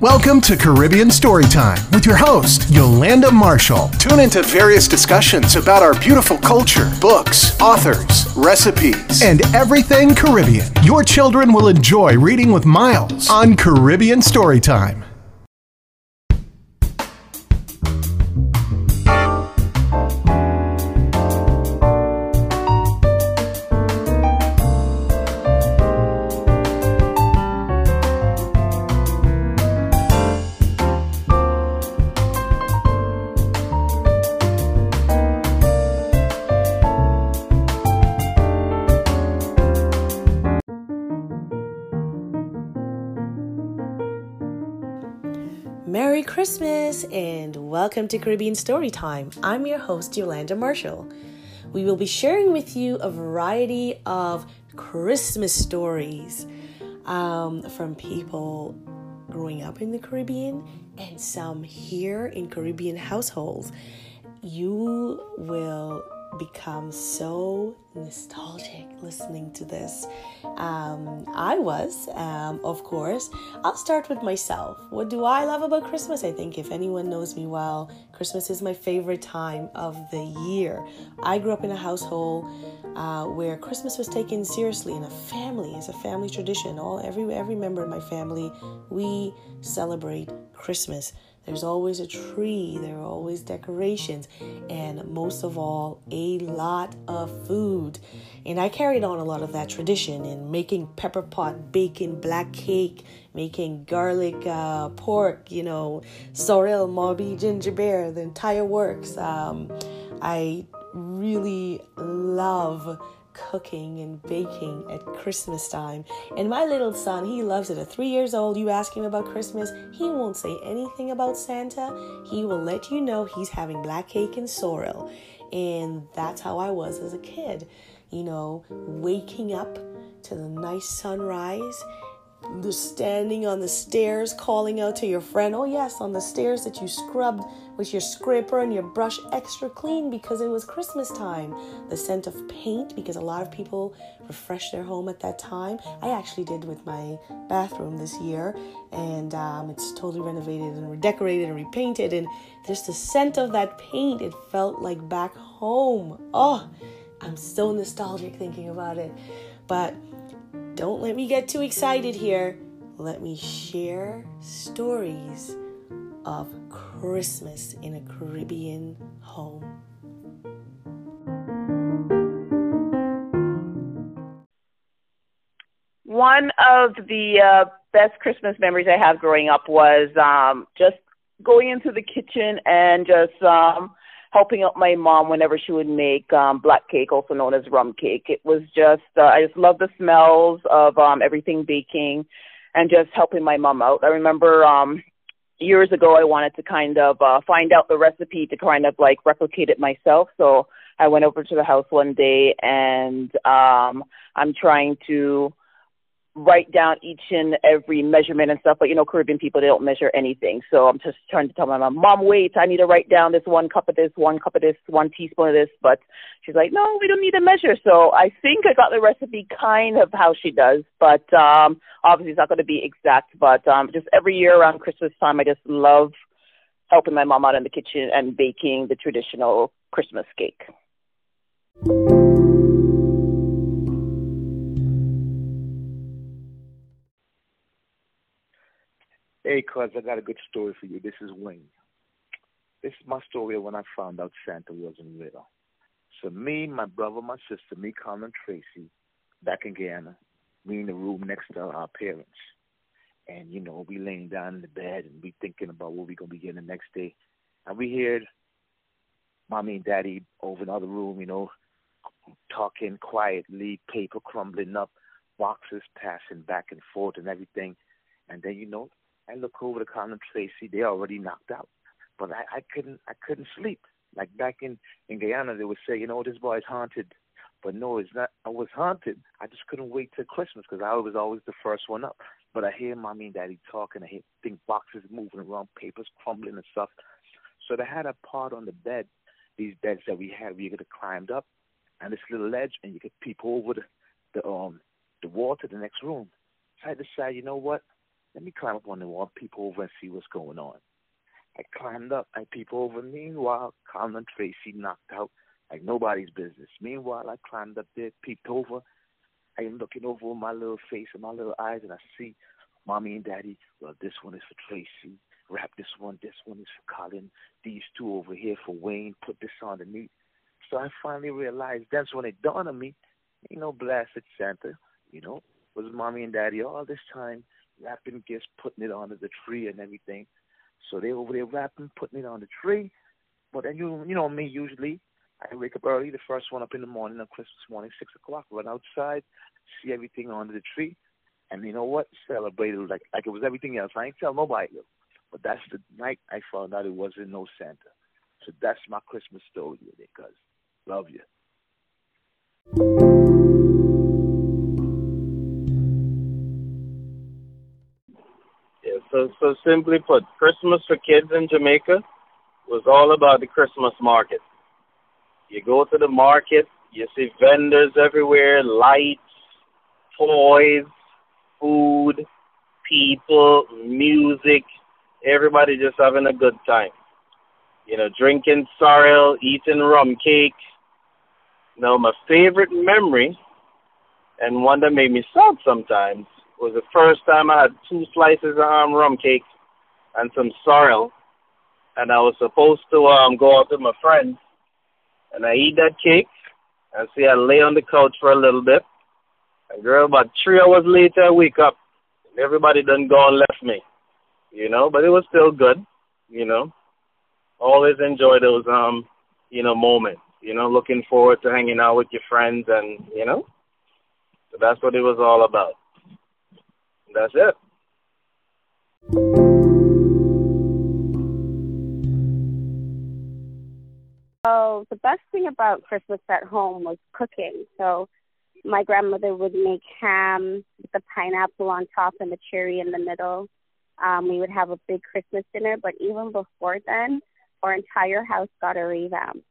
Welcome to Caribbean Storytime with your host, Yolanda Marshall. Tune into various discussions about our beautiful culture, books, authors, recipes, and everything Caribbean. Your children will enjoy reading with Miles on Caribbean Storytime. Merry Christmas and welcome to Caribbean Storytime. I'm your host, Yolanda Marshall. We will be sharing with you a variety of Christmas stories um, from people growing up in the Caribbean and some here in Caribbean households. You will become so nostalgic listening to this. Um, I was, um, of course. I'll start with myself. What do I love about Christmas? I think if anyone knows me well, Christmas is my favorite time of the year. I grew up in a household uh, where Christmas was taken seriously in a family. It's a family tradition. All every every member of my family, we celebrate Christmas. There's always a tree, there are always decorations, and most of all, a lot of food. And I carried on a lot of that tradition in making pepper pot, baking black cake, making garlic uh, pork, you know, sorrel, mauby, ginger beer, the entire works. Um, I really love cooking and baking at Christmas time. And my little son, he loves it. At three years old, you ask him about Christmas, he won't say anything about Santa. He will let you know he's having black cake and sorrel. And that's how I was as a kid. You know, waking up to the nice sunrise the standing on the stairs calling out to your friend oh yes on the stairs that you scrubbed with your scraper and your brush extra clean because it was christmas time. The scent of paint because a lot of people refresh their home at that time. I actually did with my bathroom this year and um, it's totally renovated and redecorated and repainted and there's the scent of that paint it felt like back home. Oh i'm so nostalgic thinking about it. But don't let me get too excited here. Let me share stories of Christmas in a Caribbean home. One of the uh, best Christmas memories I have growing up was um, just going into the kitchen and just um, helping out my mom whenever she would make um black cake, also known as rum cake. It was just uh, I just love the smells of um everything baking and just helping my mom out. I remember um years ago I wanted to kind of uh find out the recipe to kind of like replicate it myself. So I went over to the house one day and um I'm trying to write down each and every measurement and stuff. But you know, Caribbean people they don't measure anything. So I'm just trying to tell my mom, Mom, wait, I need to write down this one cup of this, one cup of this, one teaspoon of this. But she's like, No, we don't need to measure. So I think I got the recipe kind of how she does, but um obviously it's not gonna be exact. But um just every year around Christmas time I just love helping my mom out in the kitchen and baking the traditional Christmas cake. Hey, cuz, I got a good story for you. This is Wayne. This is my story of when I found out Santa wasn't real. So me, my brother, my sister, me, Colin, Tracy, back in Guyana, we in the room next to our parents. And, you know, we laying down in the bed and we thinking about what we going to be getting the next day. And we heard mommy and daddy over in the other room, you know, talking quietly, paper crumbling up, boxes passing back and forth and everything. And then, you know, I look over to Colin Tracy. They already knocked out, but I, I couldn't. I couldn't sleep. Like back in in Guyana, they would say, you know, this boy's haunted. But no, it's not. I was haunted. I just couldn't wait till Christmas because I was always the first one up. But I hear mommy and daddy talking. I hear think boxes moving around, papers crumbling and stuff. So they had a part on the bed, these beds that we had where you could have climbed up, and this little ledge, and you could peep over the the um the wall to the next room. So I decided, you know what? Let me climb up on the wall, peep over and see what's going on. I climbed up, I peep over. Meanwhile, Colin and Tracy knocked out like nobody's business. Meanwhile, I climbed up there, peeped over. I am looking over my little face and my little eyes, and I see mommy and daddy. Well, this one is for Tracy. Wrap this one. This one is for Colin. These two over here for Wayne. Put this underneath. So I finally realized that's when it dawned on me. Ain't no blasted Santa, you know. Was mommy and daddy all this time wrapping gifts, putting it under the tree and everything. So they over there wrapping, putting it on the tree. But then you you know me usually I wake up early, the first one up in the morning on Christmas morning, six o'clock, run outside, see everything under the tree, and you know what? Celebrate like like it was everything else. I ain't tell nobody though. But that's the night I found out it wasn't no Santa. So that's my Christmas story cuz. Love you. So so simply put, Christmas for kids in Jamaica was all about the Christmas market. You go to the market, you see vendors everywhere, lights, toys, food, people, music, everybody just having a good time. You know, drinking sorrel, eating rum cake. Now, my favorite memory, and one that made me sad sometimes, was the first time I had two slices of um, rum cake and some sorrel, and I was supposed to um go out with my friends, and I eat that cake, and see I lay on the couch for a little bit, and girl, about three hours later I wake up, and everybody done gone left me, you know, but it was still good, you know. Always enjoy those um, you know, moments, you know, looking forward to hanging out with your friends and, you know, so that's what it was all about. That's it. So the best thing about Christmas at home was cooking. So my grandmother would make ham with the pineapple on top and the cherry in the middle. Um, we would have a big Christmas dinner, but even before then, our entire house got a revamp.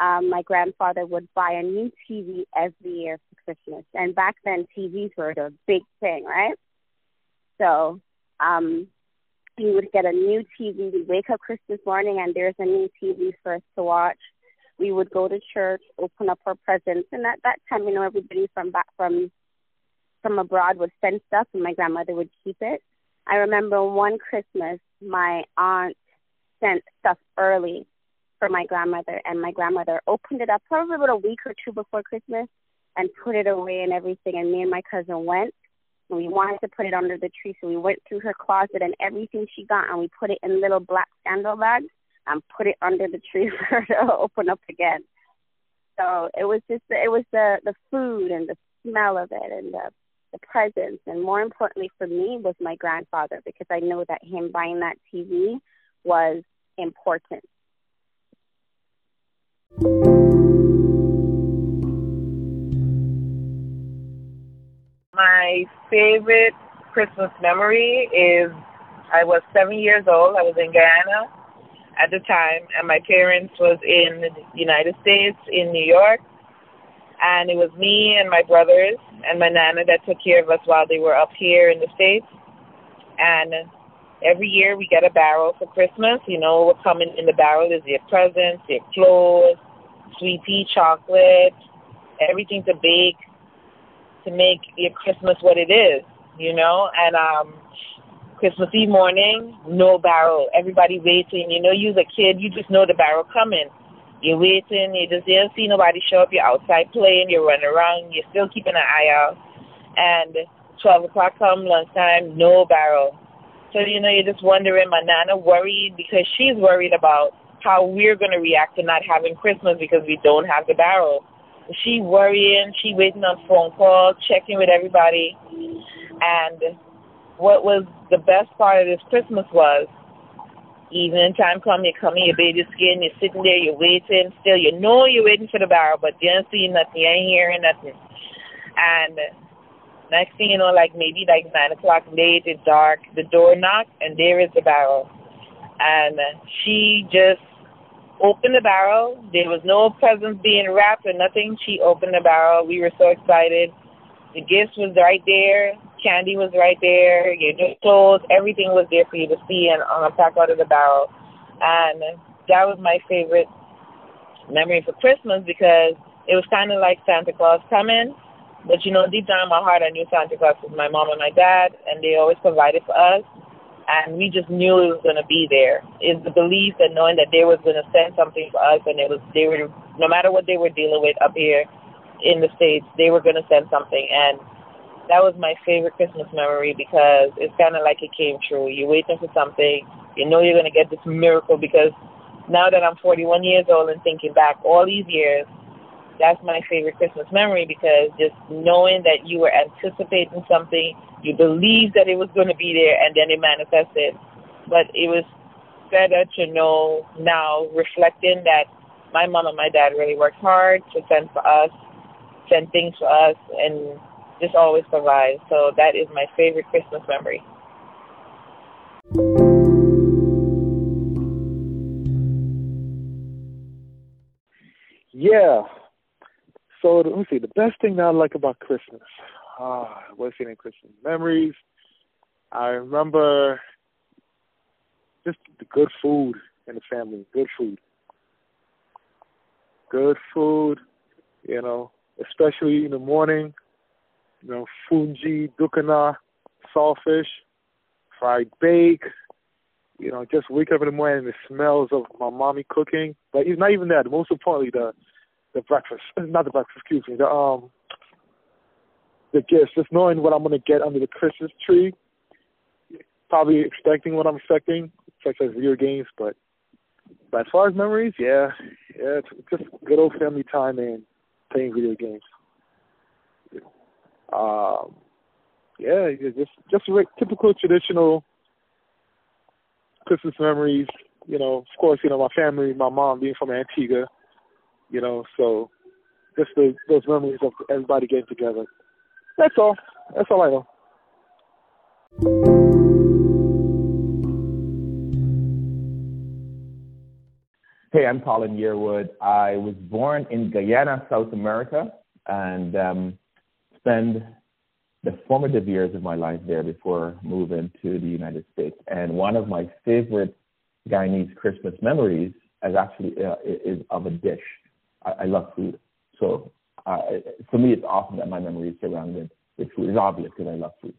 Um, my grandfather would buy a new TV every year for Christmas, and back then TVs were the big thing, right? So um, he would get a new TV. We'd wake up Christmas morning, and there's a new TV for us to watch. We would go to church, open up our presents, and at that time, you know, everybody from back from from abroad would send stuff, and my grandmother would keep it. I remember one Christmas, my aunt sent stuff early for my grandmother, and my grandmother opened it up probably about a week or two before Christmas and put it away and everything. And me and my cousin went, and we wanted to put it under the tree, so we went through her closet and everything she got, and we put it in little black sandal bags and put it under the tree for her to open up again. So it was just it was the the food and the smell of it and the the presents and more importantly for me was my grandfather because I know that him buying that TV was important. Favorite Christmas memory is I was seven years old. I was in Guyana at the time, and my parents was in the United States in New York, and it was me and my brothers and my nana that took care of us while they were up here in the states. And every year we get a barrel for Christmas. You know what coming in the barrel is your presents, your clothes, sweet pea chocolate, everything to bake to make your Christmas what it is, you know. And um Christmas Eve morning, no barrel. Everybody waiting. You know, you're a kid, you just know the barrel coming. You're waiting, you just didn't see nobody show up, you're outside playing, you're running around, you're still keeping an eye out. And twelve o'clock come lunchtime, no barrel. So, you know, you're just wondering, my nana worried because she's worried about how we're going to react to not having Christmas because we don't have the barrel. She worrying, she waiting on phone calls, checking with everybody. And what was the best part of this Christmas was evening time come, you come in your baby skin, you're sitting there, you're waiting, still you know you're waiting for the barrel, but you ain't seeing nothing, you ain't hearing nothing. And next thing you know, like maybe like nine o'clock late, it's dark, the door knocked and there is the barrel. And she just opened the barrel. There was no presents being wrapped or nothing. She opened the barrel. We were so excited. The gifts was right there. candy was right there, your new clothes, everything was there for you to see and on a pack out of the barrel. And that was my favorite memory for Christmas because it was kind of like Santa Claus coming. But you know, deep down in my heart, I knew Santa Claus was my mom and my dad, and they always provided for us. And we just knew it was going to be there. Is the belief and knowing that they was going to send something for us, and it was they were no matter what they were dealing with up here in the states, they were going to send something. And that was my favorite Christmas memory because it's kind of like it came true. You're waiting for something, you know you're going to get this miracle because now that I'm 41 years old and thinking back all these years, that's my favorite Christmas memory because just knowing that you were anticipating something, you believed that it was going to be there, and then it manifested. But it was better to know now, reflecting that my mom and my dad really worked hard to send for us, send things for us, and just always provide. So that is my favorite Christmas memory. Yeah, so let me see. The best thing that I like about Christmas, ah, what's in Christmas memories. I remember just the good food in the family. Good food. Good food. You know, especially in the morning. You know, fungi, dukana, saltfish, fried bake. You know, just wake up in the morning and the smells of my mommy cooking. But it's not even that. Most importantly, the the breakfast, not the breakfast, excuse me, the um, the gifts. Just knowing what I'm gonna get under the Christmas tree. Probably expecting what I'm expecting, such as video games, but but as far as memories, yeah, yeah, it's just good old family time and playing video games. Um, yeah, just just a typical traditional Christmas memories. You know, of course, you know my family, my mom being from Antigua, you know, so just the, those memories of everybody getting together. That's all. That's all I know. Hey, I'm Colin Yearwood. I was born in Guyana, South America, and um, spent the formative years of my life there before moving to the United States. And one of my favorite Guyanese Christmas memories is actually uh, is of a dish I, I love food. So uh, for me, it's awesome that my memory is surrounded with food. It's obvious because I love food.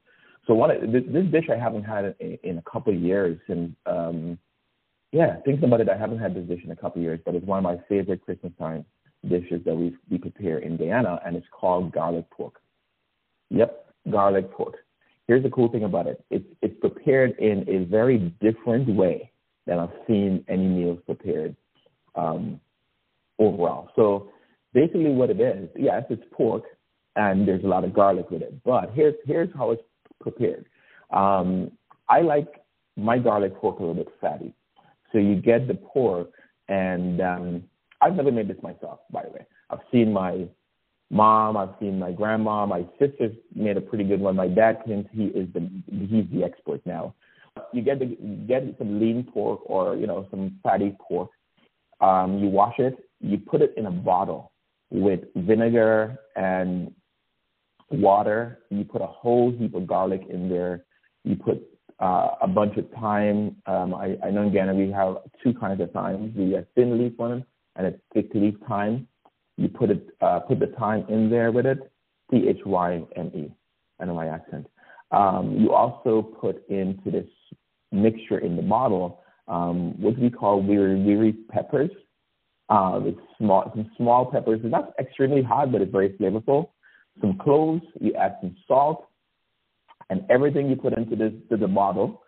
So one this, this dish I haven't had in, in a couple of years, and um, yeah, thinking about it, I haven't had this dish in a couple of years, but it's one of my favorite Christmas time dishes that we we prepare in Guyana, and it's called garlic pork. Yep, garlic pork. Here's the cool thing about it. It's it's prepared in a very different way than I've seen any meals prepared um, overall. So basically what it is, yes, it's pork and there's a lot of garlic with it. But here's here's how it's prepared. Um, I like my garlic pork a little bit fatty. So you get the pork and um, I've never made this myself, by the way. I've seen my mom, I've seen my grandma, my sister made a pretty good one. My dad claims he is the he's the expert now. You get the get some lean pork or you know some fatty pork. Um, you wash it you put it in a bottle with vinegar and water. You put a whole heap of garlic in there. You put uh, a bunch of thyme. Um, I, I know in Guyana we have two kinds of thyme. Have thin leaf one and a thick leaf thyme. You put it, uh, put the thyme in there with it. T H Y M E. I know my accent. Um, you also put into this mixture in the bottle um, what we call wiri wiri peppers uh, with small some small peppers. It's not extremely hot, but it's very flavorful. Some cloves. You add some salt, and everything you put into this to the bottle,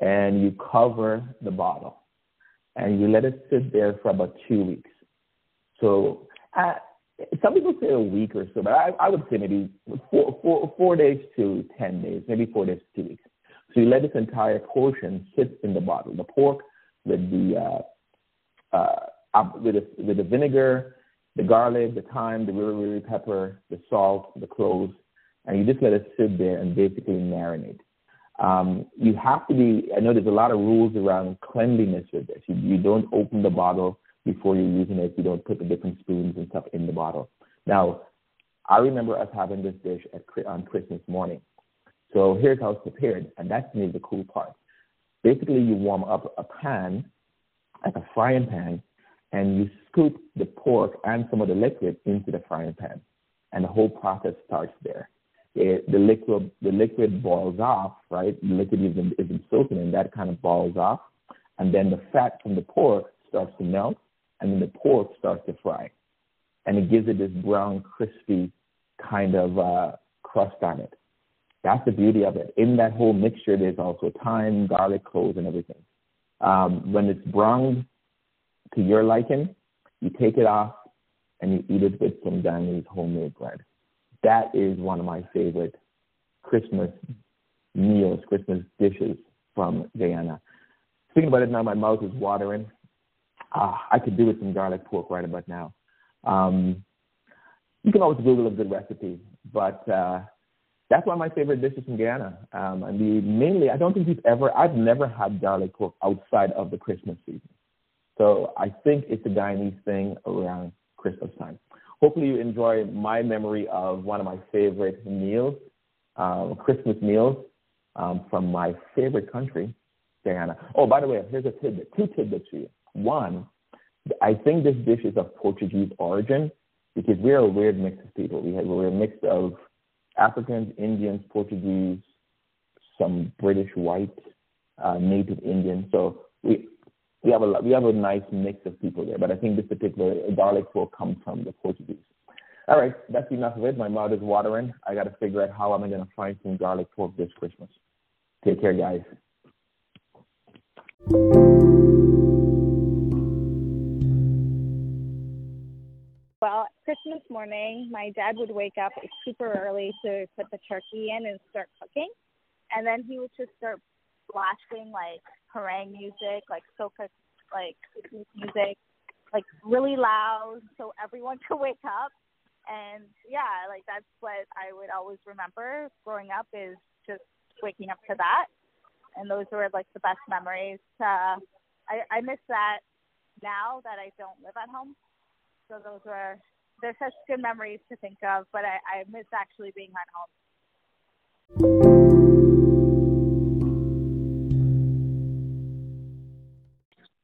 and you cover the bottle, and you let it sit there for about two weeks. So. Uh, some people say a week or so, but I, I would say maybe four, four, four days to 10 days, maybe four days to two weeks. So you let this entire portion sit in the bottle, the pork with the uh, uh, with the, with the vinegar, the garlic, the thyme, the wiri really pepper, the salt, the cloves, and you just let it sit there and basically marinate. Um, you have to be, I know there's a lot of rules around cleanliness with this. You, you don't open the bottle before you're using it. You don't put the different spoons and stuff in the bottle. Now, I remember us having this dish at, on Christmas morning. So here's how it's prepared, and that's the cool part. Basically, you warm up a pan, like a frying pan, and you scoop the pork and some of the liquid into the frying pan, and the whole process starts there. It, the liquid the liquid boils off, right? The liquid isn't isn't soaking, and that kind of boils off, and then the fat from the pork starts to melt, and then the pork starts to fry, and it gives it this brown, crispy kind of uh, crust on it. That's the beauty of it. In that whole mixture, there's also thyme, garlic, cloves, and everything. Um, when it's browned to your liking, you take it off and you eat it with some Guyanese homemade bread. That is one of my favorite Christmas meals, Christmas dishes from Guyana. Thinking about it now, my mouth is watering. Ah, I could do with some garlic pork right about now. Um, you can always Google a good recipe, but uh, that's one of my favorite dishes from Guyana. Um, I mean, mainly, I don't think we've ever, I've never had garlic pork outside of the Christmas season. So I think it's a Guyanese thing around Christmas time. Hopefully, you enjoy my memory of one of my favorite meals, um, Christmas meals um, from my favorite country, Guyana. Oh, by the way, here's a tidbit, two tidbits for you. One, I think this dish is of Portuguese origin because we're a weird mix of people. We have, we're a mix of Africans, Indians, Portuguese, some British white, uh, native Indian. So we we have a we have a nice mix of people there. But I think this particular garlic pork comes from the Portuguese. All right, that's enough of it. My mouth is watering. I got to figure out how am I going to find some garlic pork this Christmas. Take care, guys. Well, Christmas morning, my dad would wake up super early to put the turkey in and start cooking. And then he would just start blasting like parang music, like soca, like music, like really loud so everyone could wake up. And yeah, like that's what I would always remember growing up is just waking up to that. And those were like the best memories. Uh, I, I miss that now that I don't live at home. So those were they're such good memories to think of, but I, I miss actually being at home.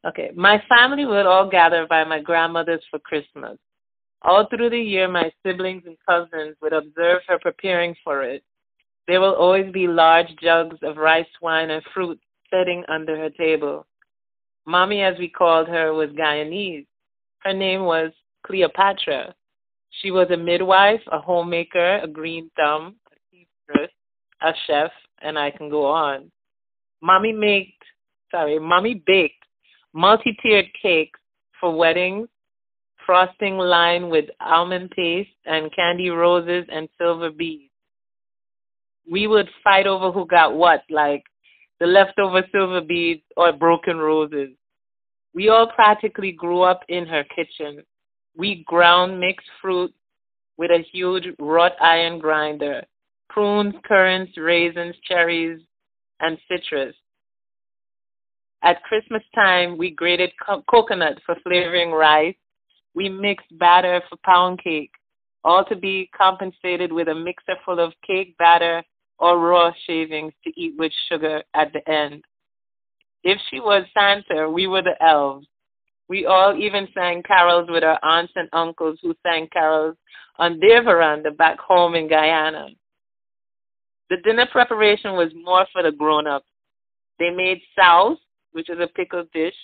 Okay, my family would all gather by my grandmother's for Christmas. All through the year, my siblings and cousins would observe her preparing for it. There will always be large jugs of rice wine and fruit sitting under her table. Mommy, as we called her, was Guyanese. Her name was Cleopatra. She was a midwife, a homemaker, a green thumb, a seamstress, a chef, and I can go on. Mommy made, sorry, mommy baked multi-tiered cakes for weddings, frosting lined with almond paste and candy roses and silver beads. We would fight over who got what, like the leftover silver beads or broken roses. We all practically grew up in her kitchen. We ground mixed fruit with a huge wrought iron grinder, prunes, currants, raisins, cherries, and citrus. At Christmas time, we grated co- coconut for flavoring rice. We mixed batter for pound cake, all to be compensated with a mixer full of cake batter or raw shavings to eat with sugar at the end. If she was Santa, we were the elves. We all even sang carols with our aunts and uncles who sang carols on their veranda back home in Guyana. The dinner preparation was more for the grown ups. They made souse, which is a pickled dish,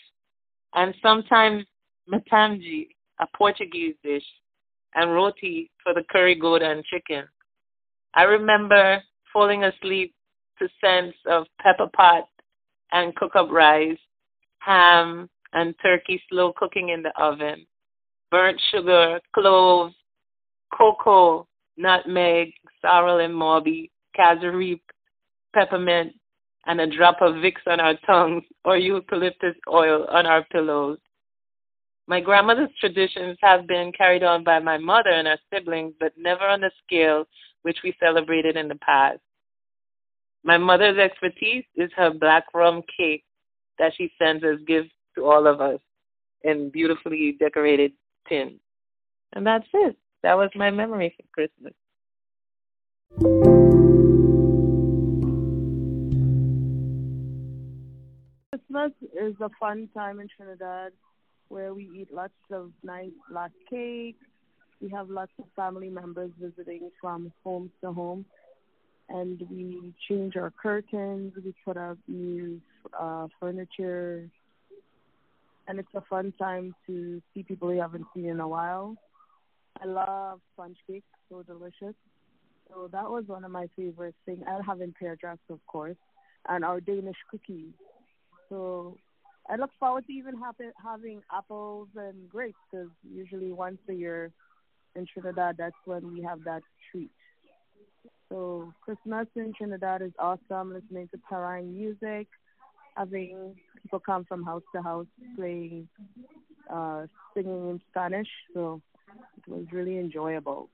and sometimes matamji, a Portuguese dish, and roti for the curry goat and chicken. I remember falling asleep to scents of pepper pot and cook up rice, ham, and turkey slow cooking in the oven, burnt sugar, cloves, cocoa, nutmeg, sorrel and mauby, cassareep, peppermint, and a drop of Vicks on our tongues or eucalyptus oil on our pillows. My grandmother's traditions have been carried on by my mother and her siblings, but never on the scale which we celebrated in the past. My mother's expertise is her black rum cake that she sends as gifts to all of us in beautifully decorated tins. And that's it. That was my memory for Christmas. Christmas is a fun time in Trinidad where we eat lots of nice black cake. We have lots of family members visiting from home to home. And we change our curtains, we put up new uh, furniture. And it's a fun time to see people we haven't seen in a while. I love sponge cake, so delicious. So that was one of my favorite things. And having pear dress, of course, and our Danish cookies. So I look forward to even have, having apples and grapes because usually once a year in Trinidad, that's when we have that treat. So Christmas in Trinidad is awesome. Listening to Parang music, having people come from house to house playing, uh, singing in Spanish. So it was really enjoyable.